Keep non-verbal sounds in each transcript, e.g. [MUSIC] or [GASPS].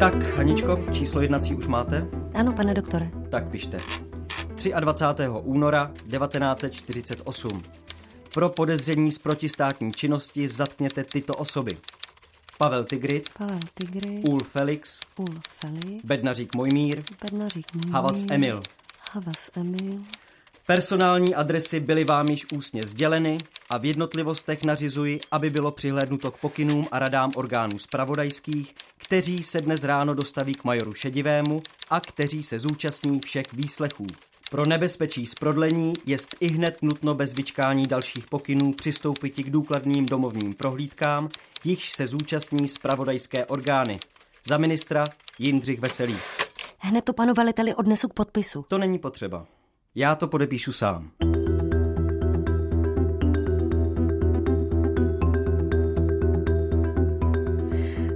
Tak, Haničko, číslo jednací už máte? Ano, pane doktore. Tak pište. 23. února 1948. Pro podezření z protistátní činnosti zatkněte tyto osoby. Pavel Tigrit, Pavel Tigry, Ul Felix, Ul Felix, Bednařík Mojmír, Bednařík Mojmír, Havas Emil. Havas Emil, Personální adresy byly vám již ústně sděleny a v jednotlivostech nařizuji, aby bylo přihlédnuto k pokynům a radám orgánů spravodajských, kteří se dnes ráno dostaví k majoru Šedivému a kteří se zúčastní všech výslechů. Pro nebezpečí z prodlení jest i hned nutno bez vyčkání dalších pokynů přistoupit k důkladným domovním prohlídkám, jichž se zúčastní spravodajské orgány. Za ministra Jindřich Veselý. Hned to panu veliteli odnesu k podpisu. To není potřeba. Já to podepíšu sám.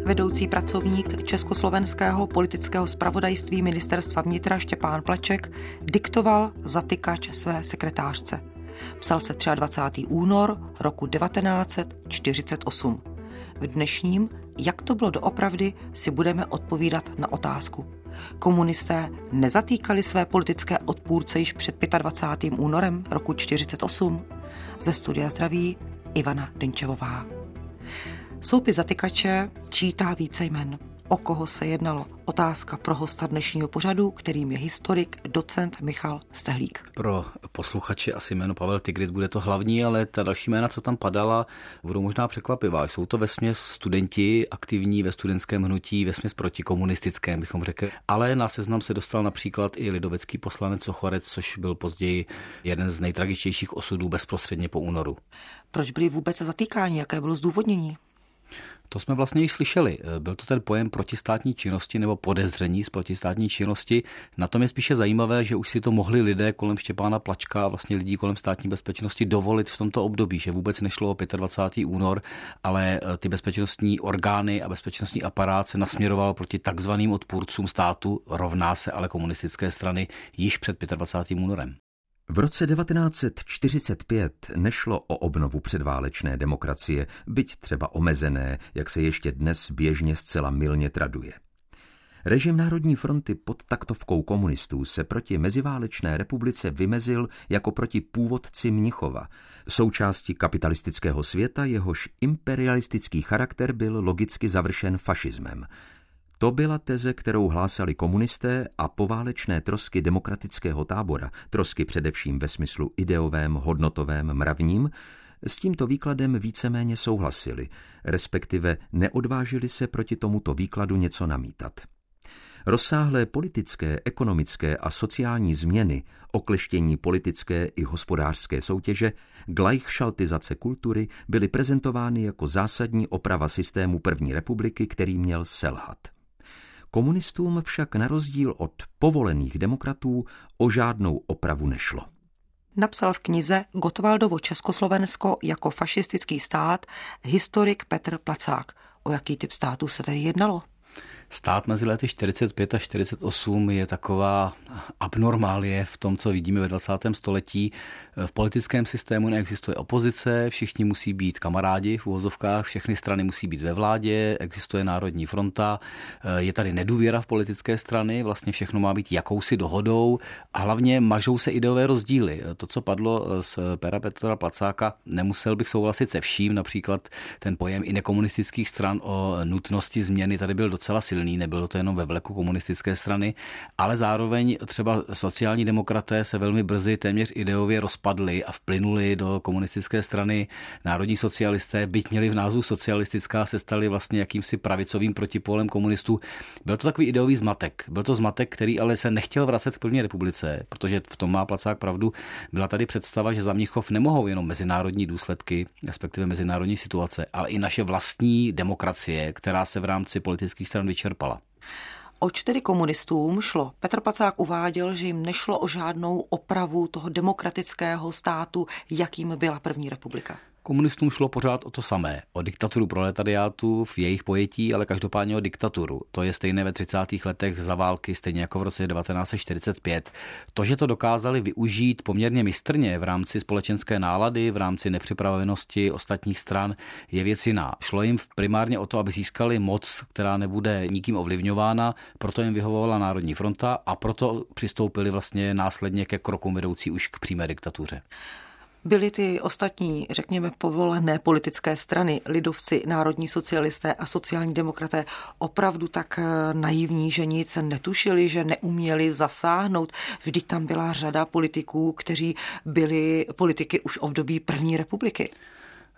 Vedoucí pracovník Československého politického spravodajství ministerstva vnitra Štěpán Plaček diktoval zatykač své sekretářce. Psal se 23. únor roku 1948. V dnešním Jak to bylo doopravdy, si budeme odpovídat na otázku. Komunisté nezatýkali své politické odpůrce již před 25. únorem roku 48? Ze studia zdraví Ivana Denčevová. Soupis zatykače čítá více jmen. O koho se jednalo? Otázka pro hosta dnešního pořadu, kterým je historik, docent Michal Stehlík. Pro posluchače asi jméno Pavel Tigrit bude to hlavní, ale ta další jména, co tam padala, budou možná překvapivá. Jsou to vesměs studenti aktivní ve studentském hnutí, vesměs protikomunistickém, bychom řekli. Ale na seznam se dostal například i lidovecký poslanec Sochorec, což byl později jeden z nejtragičtějších osudů bezprostředně po únoru. Proč byli vůbec zatýkáni? Jaké bylo zdůvodnění? To jsme vlastně již slyšeli. Byl to ten pojem protistátní činnosti nebo podezření z protistátní činnosti. Na tom je spíše zajímavé, že už si to mohli lidé kolem Štěpána Plačka a vlastně lidí kolem státní bezpečnosti dovolit v tomto období, že vůbec nešlo o 25. únor, ale eh, ty bezpečnostní orgány a bezpečnostní aparát se nasměroval proti takzvaným odpůrcům státu, rovná se ale komunistické strany již před 25. únorem. V roce 1945 nešlo o obnovu předválečné demokracie, byť třeba omezené, jak se ještě dnes běžně zcela milně traduje. Režim Národní fronty pod taktovkou komunistů se proti meziválečné republice vymezil jako proti původci Mnichova, součásti kapitalistického světa, jehož imperialistický charakter byl logicky završen fašismem – to byla teze, kterou hlásali komunisté a poválečné trosky demokratického tábora, trosky především ve smyslu ideovém, hodnotovém, mravním, s tímto výkladem víceméně souhlasili, respektive neodvážili se proti tomuto výkladu něco namítat. Rozsáhlé politické, ekonomické a sociální změny, okleštění politické i hospodářské soutěže, glajchšaltizace kultury byly prezentovány jako zásadní oprava systému první republiky, který měl selhat. Komunistům však na rozdíl od povolených demokratů o žádnou opravu nešlo. Napsal v knize Gotwaldovo Československo jako fašistický stát historik Petr Placák. O jaký typ státu se tedy jednalo? Stát mezi lety 45 a 48 je taková abnormálie v tom, co vidíme ve 20. století. V politickém systému neexistuje opozice, všichni musí být kamarádi v uvozovkách, všechny strany musí být ve vládě, existuje Národní fronta, je tady nedůvěra v politické strany, vlastně všechno má být jakousi dohodou a hlavně mažou se ideové rozdíly. To, co padlo z Pera Petra Placáka, nemusel bych souhlasit se vším, například ten pojem i nekomunistických stran o nutnosti změny tady byl docela silný, nebylo to jenom ve vleku komunistické strany, ale zároveň třeba sociální demokraté se velmi brzy téměř ideově rozpadli a vplynuli do komunistické strany. Národní socialisté, byť měli v názvu socialistická, se stali vlastně jakýmsi pravicovým protipólem komunistů. Byl to takový ideový zmatek. Byl to zmatek, který ale se nechtěl vracet k první republice, protože v tom má Placák pravdu. Byla tady představa, že za Mnichov nemohou jenom mezinárodní důsledky, respektive mezinárodní situace, ale i naše vlastní demokracie, která se v rámci politických stran vyčerpala. Oč tedy komunistům šlo? Petr Pacák uváděl, že jim nešlo o žádnou opravu toho demokratického státu, jakým byla první republika. Komunistům šlo pořád o to samé, o diktaturu proletariátu v jejich pojetí, ale každopádně o diktaturu. To je stejné ve 30. letech za války, stejně jako v roce 1945. To, že to dokázali využít poměrně mistrně v rámci společenské nálady, v rámci nepřipravenosti ostatních stran, je věc jiná. Šlo jim primárně o to, aby získali moc, která nebude nikým ovlivňována, proto jim vyhovovala Národní fronta a proto přistoupili vlastně následně ke krokům vedoucí už k přímé diktatuře byly ty ostatní, řekněme, povolené politické strany, lidovci, národní socialisté a sociální demokraté, opravdu tak eh, naivní, že nic netušili, že neuměli zasáhnout. Vždyť tam byla řada politiků, kteří byli politiky už v období první republiky.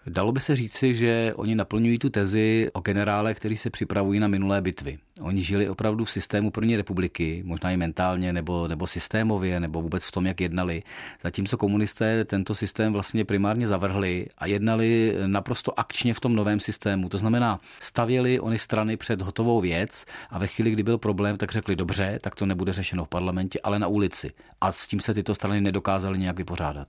Dalo by se říci, že oni naplňují tu tezi o generále, který se připravují na minulé bitvy. Oni žili opravdu v systému první republiky, možná i mentálně, nebo, nebo systémově, nebo vůbec v tom, jak jednali. Zatímco komunisté tento systém vlastně primárně zavrhli a jednali naprosto akčně v tom novém systému. To znamená, stavěli oni strany před hotovou věc a ve chvíli, kdy byl problém, tak řekli dobře, tak to nebude řešeno v parlamentě, ale na ulici. A s tím se tyto strany nedokázaly nějak vypořádat.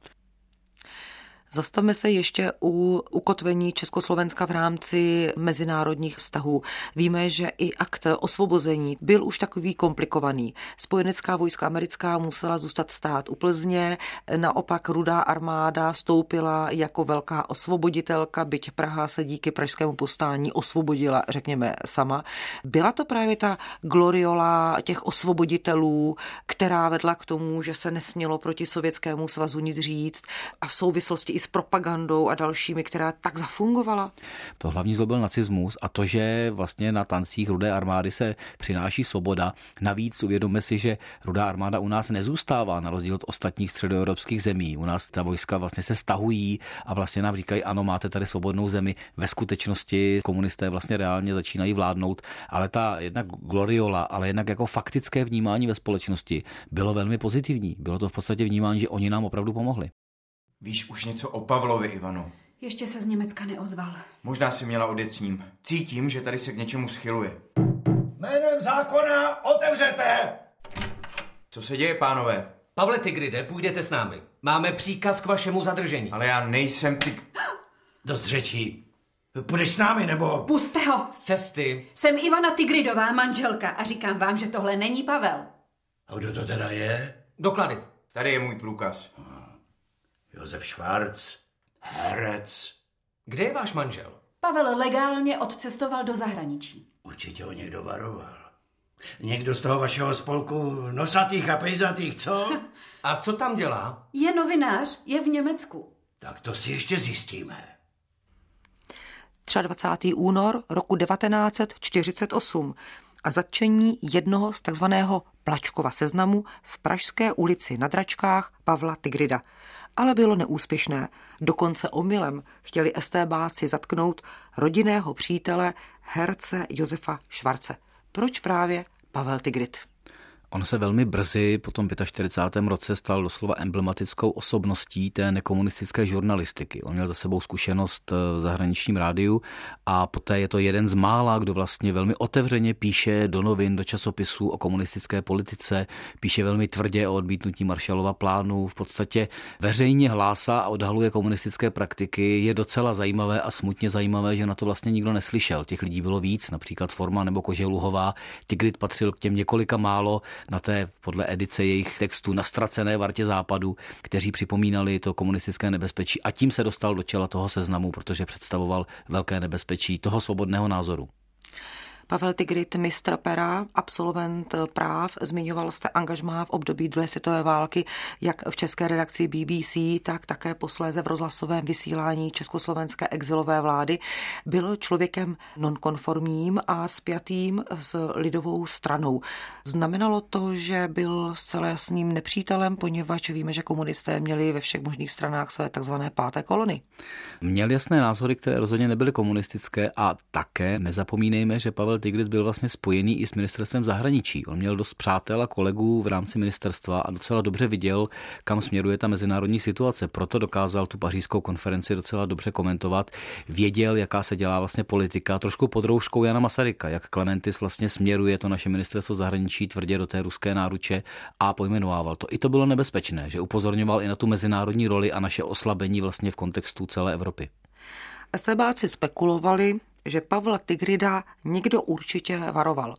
Zastavme se ještě u ukotvení Československa v rámci mezinárodních vztahů. Víme, že i akt osvobození byl už takový komplikovaný. Spojenecká vojska americká musela zůstat stát u Plzně, naopak rudá armáda vstoupila jako velká osvoboditelka, byť Praha se díky pražskému postání osvobodila, řekněme, sama. Byla to právě ta gloriola těch osvoboditelů, která vedla k tomu, že se nesmělo proti Sovětskému svazu nic říct a v souvislosti i s propagandou a dalšími, která tak zafungovala? To hlavní zlo byl nacismus a to, že vlastně na tancích Rudé armády se přináší svoboda. Navíc uvědomme si, že Rudá armáda u nás nezůstává, na rozdíl od ostatních středoevropských zemí. U nás ta vojska vlastně se stahují a vlastně nám říkají, ano, máte tady svobodnou zemi. Ve skutečnosti komunisté vlastně reálně začínají vládnout, ale ta jednak gloriola, ale jednak jako faktické vnímání ve společnosti bylo velmi pozitivní. Bylo to v podstatě vnímání, že oni nám opravdu pomohli. Víš už něco o Pavlovi, Ivano? Ještě se z Německa neozval. Možná si měla odjet s ním. Cítím, že tady se k něčemu schyluje. Jménem zákona otevřete! Co se děje, pánové? Pavle Tigride, půjdete s námi. Máme příkaz k vašemu zadržení. Ale já nejsem ty... [GASPS] Dost řečí. Půjdeš s námi, nebo... Puste ho! Z cesty. Jsem Ivana Tigridová, manželka a říkám vám, že tohle není Pavel. A kdo to teda je? Doklady. Tady je můj průkaz. Josef Schwarz, herec. Kde je váš manžel? Pavel legálně odcestoval do zahraničí. Určitě ho někdo varoval. Někdo z toho vašeho spolku nosatých a pejzatých, co? [LAUGHS] A co tam dělá? Je novinář, je v Německu. Tak to si ještě zjistíme. 23. únor roku 1948 a zatčení jednoho z takzvaného Plačkova seznamu v Pražské ulici na Dračkách Pavla Tigrida – ale bylo neúspěšné. Dokonce omylem chtěli STBáci zatknout rodinného přítele herce Josefa Švarce. Proč právě Pavel Tigrit? On se velmi brzy po tom 45. roce stal doslova emblematickou osobností té nekomunistické žurnalistiky. On měl za sebou zkušenost v zahraničním rádiu a poté je to jeden z mála, kdo vlastně velmi otevřeně píše do novin, do časopisů o komunistické politice, píše velmi tvrdě o odmítnutí Marshallova plánu, v podstatě veřejně hlásá a odhaluje komunistické praktiky. Je docela zajímavé a smutně zajímavé, že na to vlastně nikdo neslyšel. Těch lidí bylo víc, například Forma nebo Koželuhová. Tigrit patřil k těm několika málo, na té podle edice jejich textů nastracené vartě západu, kteří připomínali to komunistické nebezpečí a tím se dostal do čela toho seznamu, protože představoval velké nebezpečí toho svobodného názoru. Pavel Tigrit, mistr pera, absolvent práv, zmiňoval jste angažmá v období druhé světové války, jak v české redakci BBC, tak také posléze v rozhlasovém vysílání československé exilové vlády. Byl člověkem nonkonformním a spjatým s lidovou stranou. Znamenalo to, že byl zcela jasným nepřítelem, poněvadž víme, že komunisté měli ve všech možných stranách své takzvané páté kolony. Měl jasné názory, které rozhodně nebyly komunistické a také nezapomínejme, že Pavel Pavel Tigris byl vlastně spojený i s ministerstvem zahraničí. On měl dost přátel a kolegů v rámci ministerstva a docela dobře viděl, kam směruje ta mezinárodní situace. Proto dokázal tu pařížskou konferenci docela dobře komentovat. Věděl, jaká se dělá vlastně politika, trošku pod rouškou Jana Masaryka, jak Klementis vlastně směruje to naše ministerstvo zahraničí tvrdě do té ruské náruče a pojmenovával to. I to bylo nebezpečné, že upozorňoval i na tu mezinárodní roli a naše oslabení vlastně v kontextu celé Evropy. Estebáci spekulovali, že Pavla Tigrida někdo určitě varoval.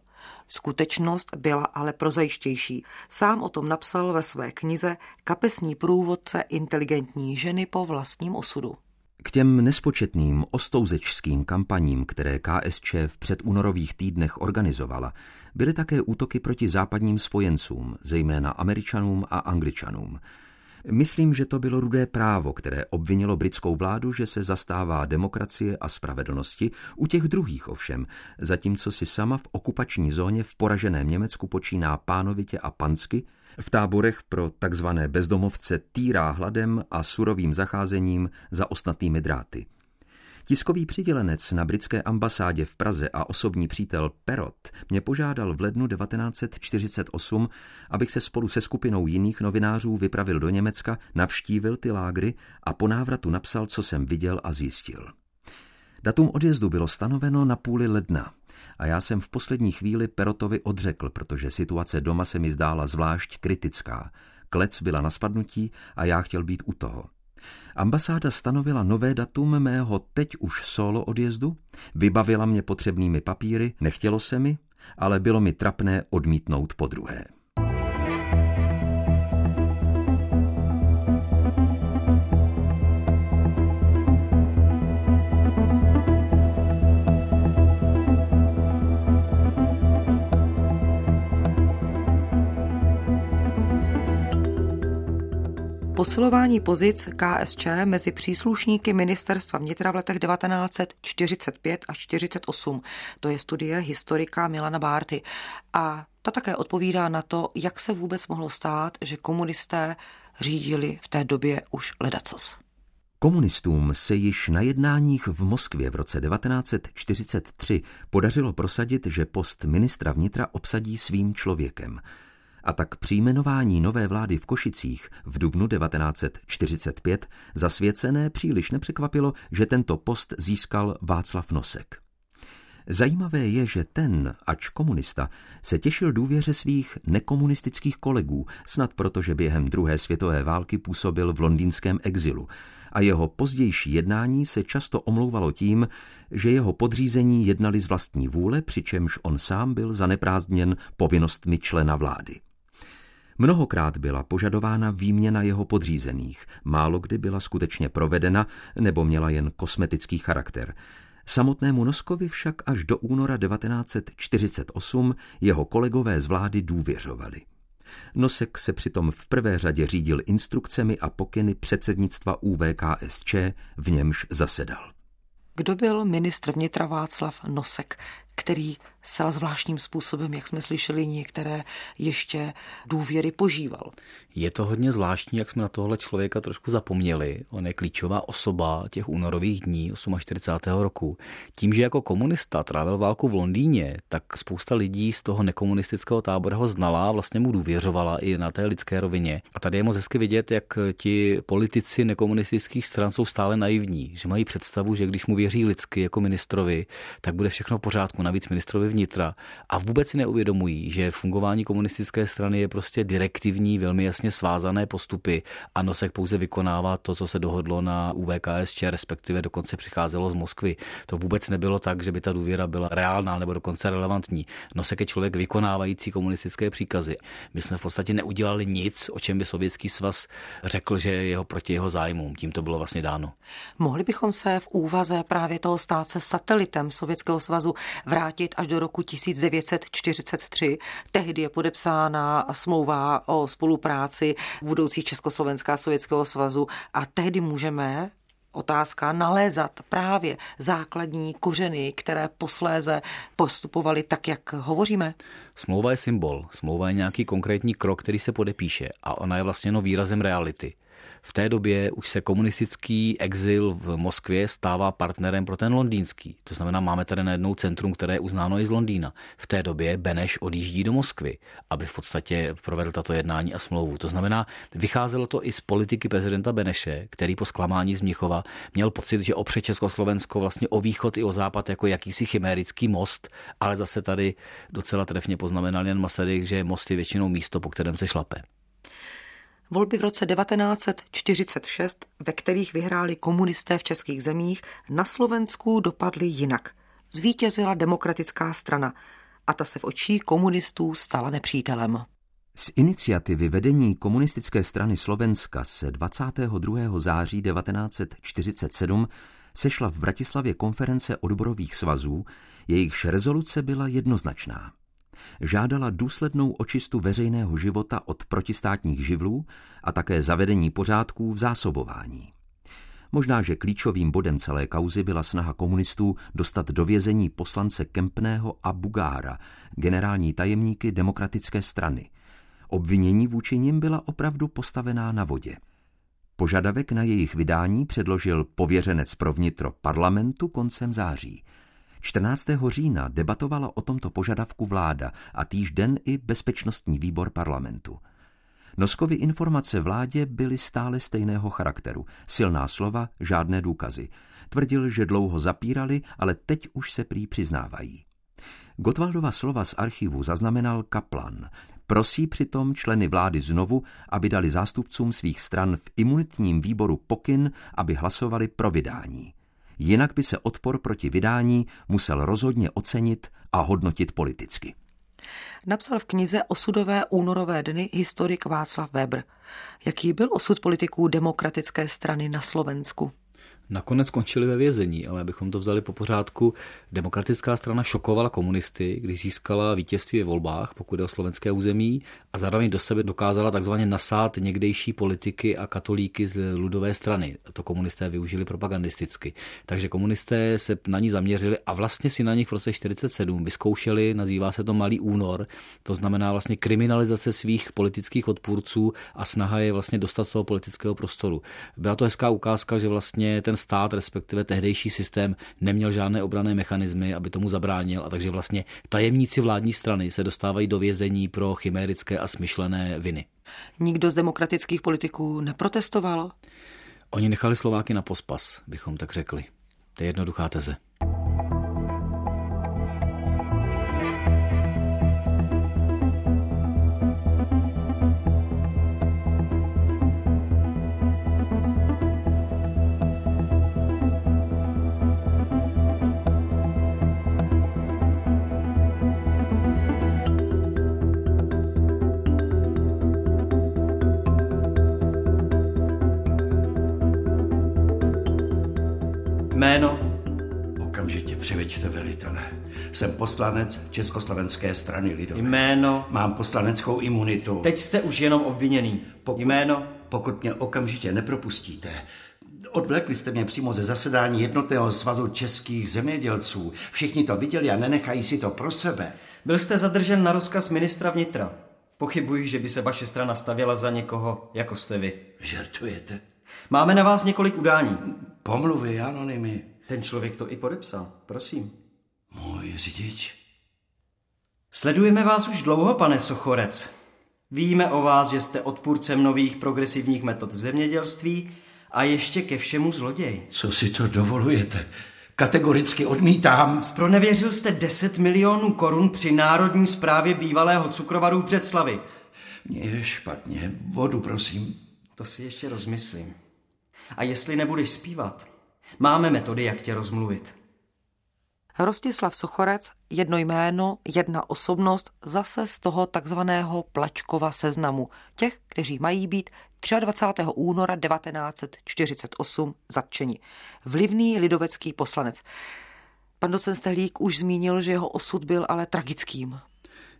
Skutečnost byla ale prozajištější. Sám o tom napsal ve své knize Kapesní průvodce inteligentní ženy po vlastním osudu. K těm nespočetným ostouzečským kampaním, které KSČ v předúnorových týdnech organizovala, byly také útoky proti západním spojencům, zejména američanům a angličanům. Myslím, že to bylo rudé právo, které obvinilo britskou vládu, že se zastává demokracie a spravedlnosti, u těch druhých ovšem, zatímco si sama v okupační zóně v poraženém Německu počíná pánovitě a pansky, v táborech pro takzvané bezdomovce týrá hladem a surovým zacházením za osnatými dráty. Tiskový přidělenec na britské ambasádě v Praze a osobní přítel Perot mě požádal v lednu 1948, abych se spolu se skupinou jiných novinářů vypravil do Německa, navštívil ty lágry a po návratu napsal, co jsem viděl a zjistil. Datum odjezdu bylo stanoveno na půli ledna a já jsem v poslední chvíli Perotovi odřekl, protože situace doma se mi zdála zvlášť kritická. Klec byla na spadnutí a já chtěl být u toho. Ambasáda stanovila nové datum mého teď už solo odjezdu, vybavila mě potřebnými papíry, nechtělo se mi, ale bylo mi trapné odmítnout po druhé. Posilování pozic KSČ mezi příslušníky ministerstva vnitra v letech 1945 až 48. To je studie historika Milana Bárty. A ta také odpovídá na to, jak se vůbec mohlo stát, že komunisté řídili v té době už ledacos. Komunistům se již na jednáních v Moskvě v roce 1943 podařilo prosadit, že post ministra vnitra obsadí svým člověkem – a tak při jmenování nové vlády v Košicích v dubnu 1945 zasvěcené příliš nepřekvapilo, že tento post získal Václav Nosek. Zajímavé je, že ten, ač komunista, se těšil důvěře svých nekomunistických kolegů, snad proto, že během druhé světové války působil v londýnském exilu a jeho pozdější jednání se často omlouvalo tím, že jeho podřízení jednali z vlastní vůle, přičemž on sám byl zaneprázdněn povinnostmi člena vlády. Mnohokrát byla požadována výměna jeho podřízených, málo kdy byla skutečně provedena nebo měla jen kosmetický charakter. Samotnému Noskovi však až do února 1948 jeho kolegové z vlády důvěřovali. Nosek se přitom v prvé řadě řídil instrukcemi a pokyny předsednictva UVKSČ, v němž zasedal. Kdo byl ministr vnitra Václav Nosek, který zcela zvláštním způsobem, jak jsme slyšeli, některé ještě důvěry požíval. Je to hodně zvláštní, jak jsme na tohle člověka trošku zapomněli. On je klíčová osoba těch únorových dní 48. roku. Tím, že jako komunista trávil válku v Londýně, tak spousta lidí z toho nekomunistického tábora ho znala a vlastně mu důvěřovala i na té lidské rovině. A tady je moc hezky vidět, jak ti politici nekomunistických stran jsou stále naivní, že mají představu, že když mu věří lidsky jako ministrovi, tak bude všechno v pořádku. Navíc ministrovi vnitra a vůbec si neuvědomují, že fungování komunistické strany je prostě direktivní, velmi jasně svázané postupy a Nosek pouze vykonává to, co se dohodlo na UVKSČ, respektive dokonce přicházelo z Moskvy. To vůbec nebylo tak, že by ta důvěra byla reálná nebo dokonce relevantní. Nosek je člověk vykonávající komunistické příkazy. My jsme v podstatě neudělali nic, o čem by Sovětský svaz řekl, že je jeho proti jeho zájmům. Tím to bylo vlastně dáno. Mohli bychom se v úvaze právě toho stát se satelitem Sovětského svazu vrátit až do roku 1943. Tehdy je podepsána smlouva o spolupráci budoucí Československá Sovětského svazu a tehdy můžeme otázka nalézat právě základní kořeny, které posléze postupovaly tak, jak hovoříme? Smlouva je symbol, smlouva je nějaký konkrétní krok, který se podepíše a ona je vlastně no výrazem reality. V té době už se komunistický exil v Moskvě stává partnerem pro ten londýnský. To znamená, máme tady najednou centrum, které je uznáno i z Londýna. V té době Beneš odjíždí do Moskvy, aby v podstatě provedl tato jednání a smlouvu. To znamená, vycházelo to i z politiky prezidenta Beneše, který po zklamání z Mnichova měl pocit, že opře Československo vlastně o východ i o západ jako jakýsi chimérický most, ale zase tady docela trefně poznamenal Jan Masaryk, že most je většinou místo, po kterém se šlape. Volby v roce 1946, ve kterých vyhráli komunisté v českých zemích, na Slovensku dopadly jinak. Zvítězila demokratická strana a ta se v očích komunistů stala nepřítelem. Z iniciativy vedení komunistické strany Slovenska se 22. září 1947 sešla v Bratislavě konference odborových svazů, jejichž rezoluce byla jednoznačná. Žádala důslednou očistu veřejného života od protistátních živlů a také zavedení pořádků v zásobování. Možná, že klíčovým bodem celé kauzy byla snaha komunistů dostat do vězení poslance Kempného a Bugára, generální tajemníky demokratické strany. Obvinění vůči nim byla opravdu postavená na vodě. Požadavek na jejich vydání předložil pověřenec pro vnitro parlamentu koncem září. 14. října debatovala o tomto požadavku vláda a týžden i bezpečnostní výbor parlamentu. Noskovy informace vládě byly stále stejného charakteru. Silná slova, žádné důkazy. Tvrdil, že dlouho zapírali, ale teď už se prý přiznávají. Gotwaldova slova z archivu zaznamenal Kaplan. Prosí přitom členy vlády znovu, aby dali zástupcům svých stran v imunitním výboru pokyn, aby hlasovali pro vydání. Jinak by se odpor proti vydání musel rozhodně ocenit a hodnotit politicky. Napsal v knize Osudové únorové dny historik Václav Weber. Jaký byl osud politiků demokratické strany na Slovensku? Nakonec skončili ve vězení, ale abychom to vzali po pořádku, demokratická strana šokovala komunisty, když získala vítězství ve volbách, pokud je o slovenské území, a zároveň do sebe dokázala takzvaně nasát někdejší politiky a katolíky z ludové strany. To komunisté využili propagandisticky. Takže komunisté se na ní zaměřili a vlastně si na nich v roce 47 vyzkoušeli, nazývá se to Malý únor, to znamená vlastně kriminalizace svých politických odpůrců a snaha je vlastně dostat z toho politického prostoru. Byla to hezká ukázka, že vlastně ten stát, respektive tehdejší systém, neměl žádné obrané mechanismy, aby tomu zabránil a takže vlastně tajemníci vládní strany se dostávají do vězení pro chimérické a smyšlené viny. Nikdo z demokratických politiků neprotestoval? Oni nechali Slováky na pospas, bychom tak řekli. To je jednoduchá teze. Jsem poslanec Československé strany lidové. Jméno? Mám poslaneckou imunitu. Teď jste už jenom obviněný. Pokud, Jméno? Pokud mě okamžitě nepropustíte, Odvlekli jste mě přímo ze zasedání jednotného svazu českých zemědělců. Všichni to viděli a nenechají si to pro sebe. Byl jste zadržen na rozkaz ministra vnitra. Pochybuji, že by se vaše strana stavěla za někoho, jako jste vy. Žertujete? Máme na vás několik udání. Pomluvy, anonymy. Ten člověk to i podepsal. Prosím. Můj řidič. Sledujeme vás už dlouho, pane Sochorec. Víme o vás, že jste odpůrcem nových progresivních metod v zemědělství a ještě ke všemu zloděj. Co si to dovolujete? Kategoricky odmítám. Spronevěřil jste 10 milionů korun při národní správě bývalého cukrovaru v Břeclavi. Mně je špatně. Vodu, prosím. To si ještě rozmyslím. A jestli nebudeš zpívat, máme metody, jak tě rozmluvit. Rostislav Sochorec, jedno jméno, jedna osobnost, zase z toho takzvaného Plačkova seznamu, těch, kteří mají být 23. února 1948 zatčeni. Vlivný lidovecký poslanec. Pan docent Stehlík už zmínil, že jeho osud byl ale tragickým.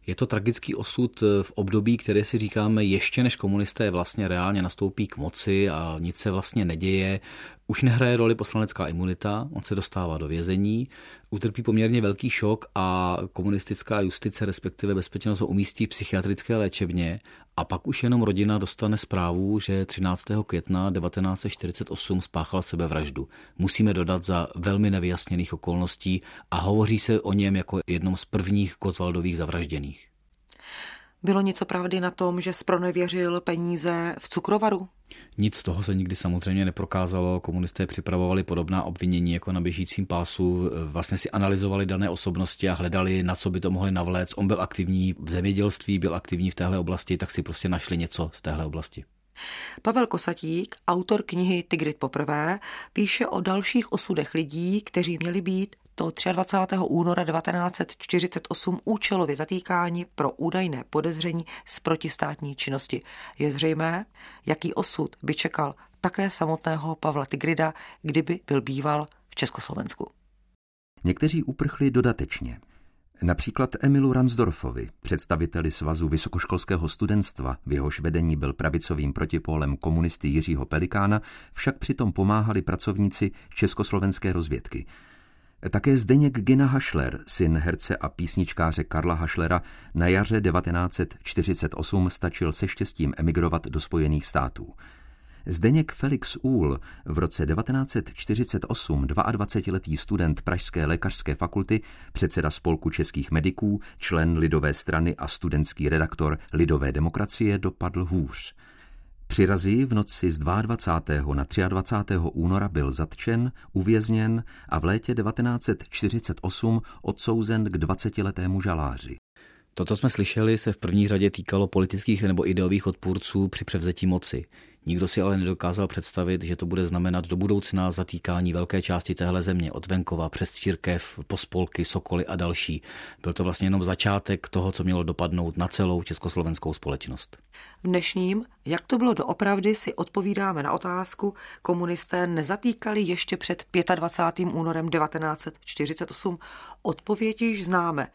Je to tragický osud v období, které si říkáme ještě než komunisté vlastně reálně nastoupí k moci a nic se vlastně neděje. Už nehraje roli poslanecká imunita, on se dostává do vězení, utrpí poměrně velký šok a komunistická justice, respektive bezpečnost ho umístí v psychiatrické léčebně a pak už jenom rodina dostane zprávu, že 13. května 1948 spáchal sebevraždu. Musíme dodat za velmi nevyjasněných okolností a hovoří se o něm jako jednom z prvních Gotwaldových zavražděných. Bylo něco pravdy na tom, že spronevěřil peníze v cukrovaru? Nic z toho se nikdy samozřejmě neprokázalo. Komunisté připravovali podobná obvinění jako na běžícím pásu. Vlastně si analyzovali dané osobnosti a hledali, na co by to mohli navléct. On byl aktivní v zemědělství, byl aktivní v téhle oblasti, tak si prostě našli něco z téhle oblasti. Pavel Kosatík, autor knihy Tigrit poprvé, píše o dalších osudech lidí, kteří měli být to 23. února 1948 účelově zatýkáni pro údajné podezření z protistátní činnosti. Je zřejmé, jaký osud by čekal také samotného Pavla Tigrida, kdyby byl býval v Československu. Někteří uprchli dodatečně. Například Emilu Ransdorfovi, představiteli Svazu vysokoškolského studentstva, v jehož vedení byl pravicovým protipólem komunisty Jiřího Pelikána, však přitom pomáhali pracovníci československé rozvědky. Také Zdeněk Gina Hašler, syn herce a písničkáře Karla Hašlera, na jaře 1948 stačil se štěstím emigrovat do Spojených států. Zdeněk Felix Úl, v roce 1948 22-letý student Pražské lékařské fakulty, předseda spolku českých mediků, člen Lidové strany a studentský redaktor Lidové demokracie dopadl hůř. Při razii v noci z 22. na 23. února byl zatčen, uvězněn a v létě 1948 odsouzen k 20-letému žaláři. To, co jsme slyšeli, se v první řadě týkalo politických nebo ideových odpůrců při převzetí moci. Nikdo si ale nedokázal představit, že to bude znamenat do budoucna zatýkání velké části téhle země, od venkova přes církev, pospolky, sokoly a další. Byl to vlastně jenom začátek toho, co mělo dopadnout na celou československou společnost. V dnešním, jak to bylo doopravdy, si odpovídáme na otázku, komunisté nezatýkali ještě před 25. únorem 1948. Odpověď již známe.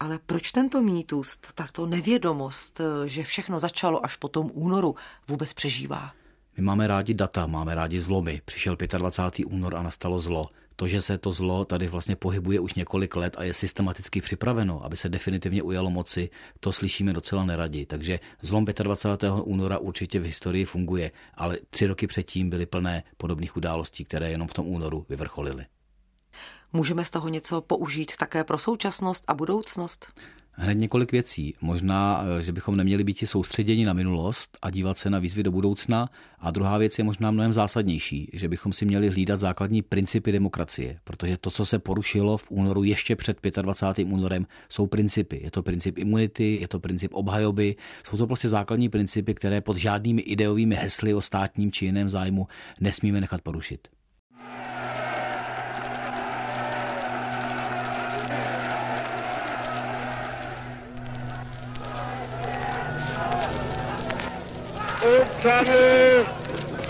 Ale proč tento mýtus, tato nevědomost, že všechno začalo až po tom únoru, vůbec přežívá? My máme rádi data, máme rádi zlomy. Přišel 25. únor a nastalo zlo. To, že se to zlo tady vlastně pohybuje už několik let a je systematicky připraveno, aby se definitivně ujalo moci, to slyšíme docela neradi. Takže zlom 25. února určitě v historii funguje, ale tři roky předtím byly plné podobných událostí, které jenom v tom únoru vyvrcholily. Můžeme z toho něco použít také pro současnost a budoucnost? Hned několik věcí. Možná, eh, že bychom neměli být soustředěni na minulost a dívat se na výzvy do budoucna. A druhá věc je možná mnohem zásadnější, že bychom si měli hlídat základní principy demokracie, protože to, co se porušilo v únoru ještě před 25. únorem, jsou principy. Je to princip imunity, je to princip obhajoby, jsou to prostě základní principy, které pod žádnými ideovými hesly o státním či jiném zájmu nesmíme nechat porušit. Občany,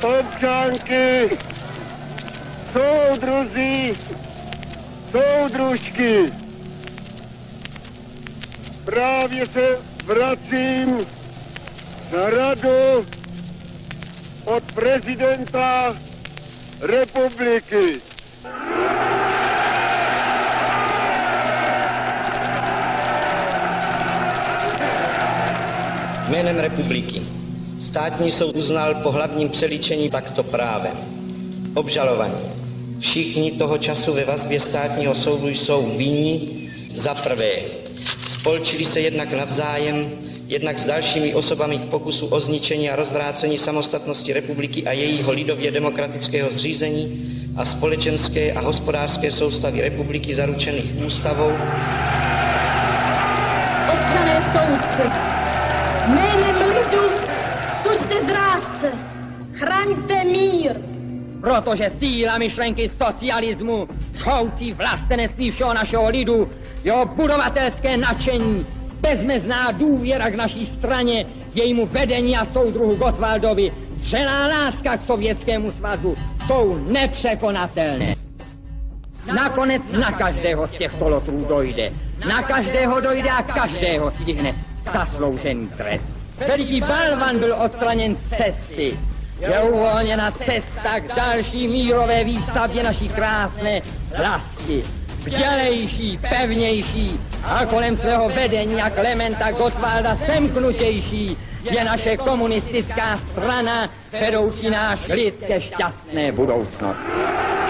občanky, soudruzí, soudružky. Právě se vracím na radu od prezidenta republiky. Jménem republiky Státní soud uznal po hlavním přelíčení takto právem. Obžalovaní. Všichni toho času ve vazbě státního soudu jsou vinni za prvé. Spolčili se jednak navzájem, jednak s dalšími osobami k pokusu o zničení a rozvrácení samostatnosti republiky a jejího lidově demokratického zřízení a společenské a hospodářské soustavy republiky zaručených ústavou. Občané soudci, jménem lidu Suďte zrádce, chraňte mír. Protože síla myšlenky socialismu, šoucí vlastenectví všeho našeho lidu, jeho budovatelské nadšení, bezmezná důvěra k naší straně, jejímu vedení a soudruhu Gotwaldovi, želá láska k Sovětskému svazu jsou nepřekonatelné. Nakonec na každého z těch kolotrů dojde. Na každého dojde a každého stihne zasloužený trest. Veliký balvan byl odstraněn z cesty. Je uvolněna cesta k další mírové výstavbě naší krásné vlasti. Vdělejší, pevnější a kolem svého vedení a Klementa Gottwalda semknutější je naše komunistická strana, vedoucí náš lid ke šťastné budoucnosti.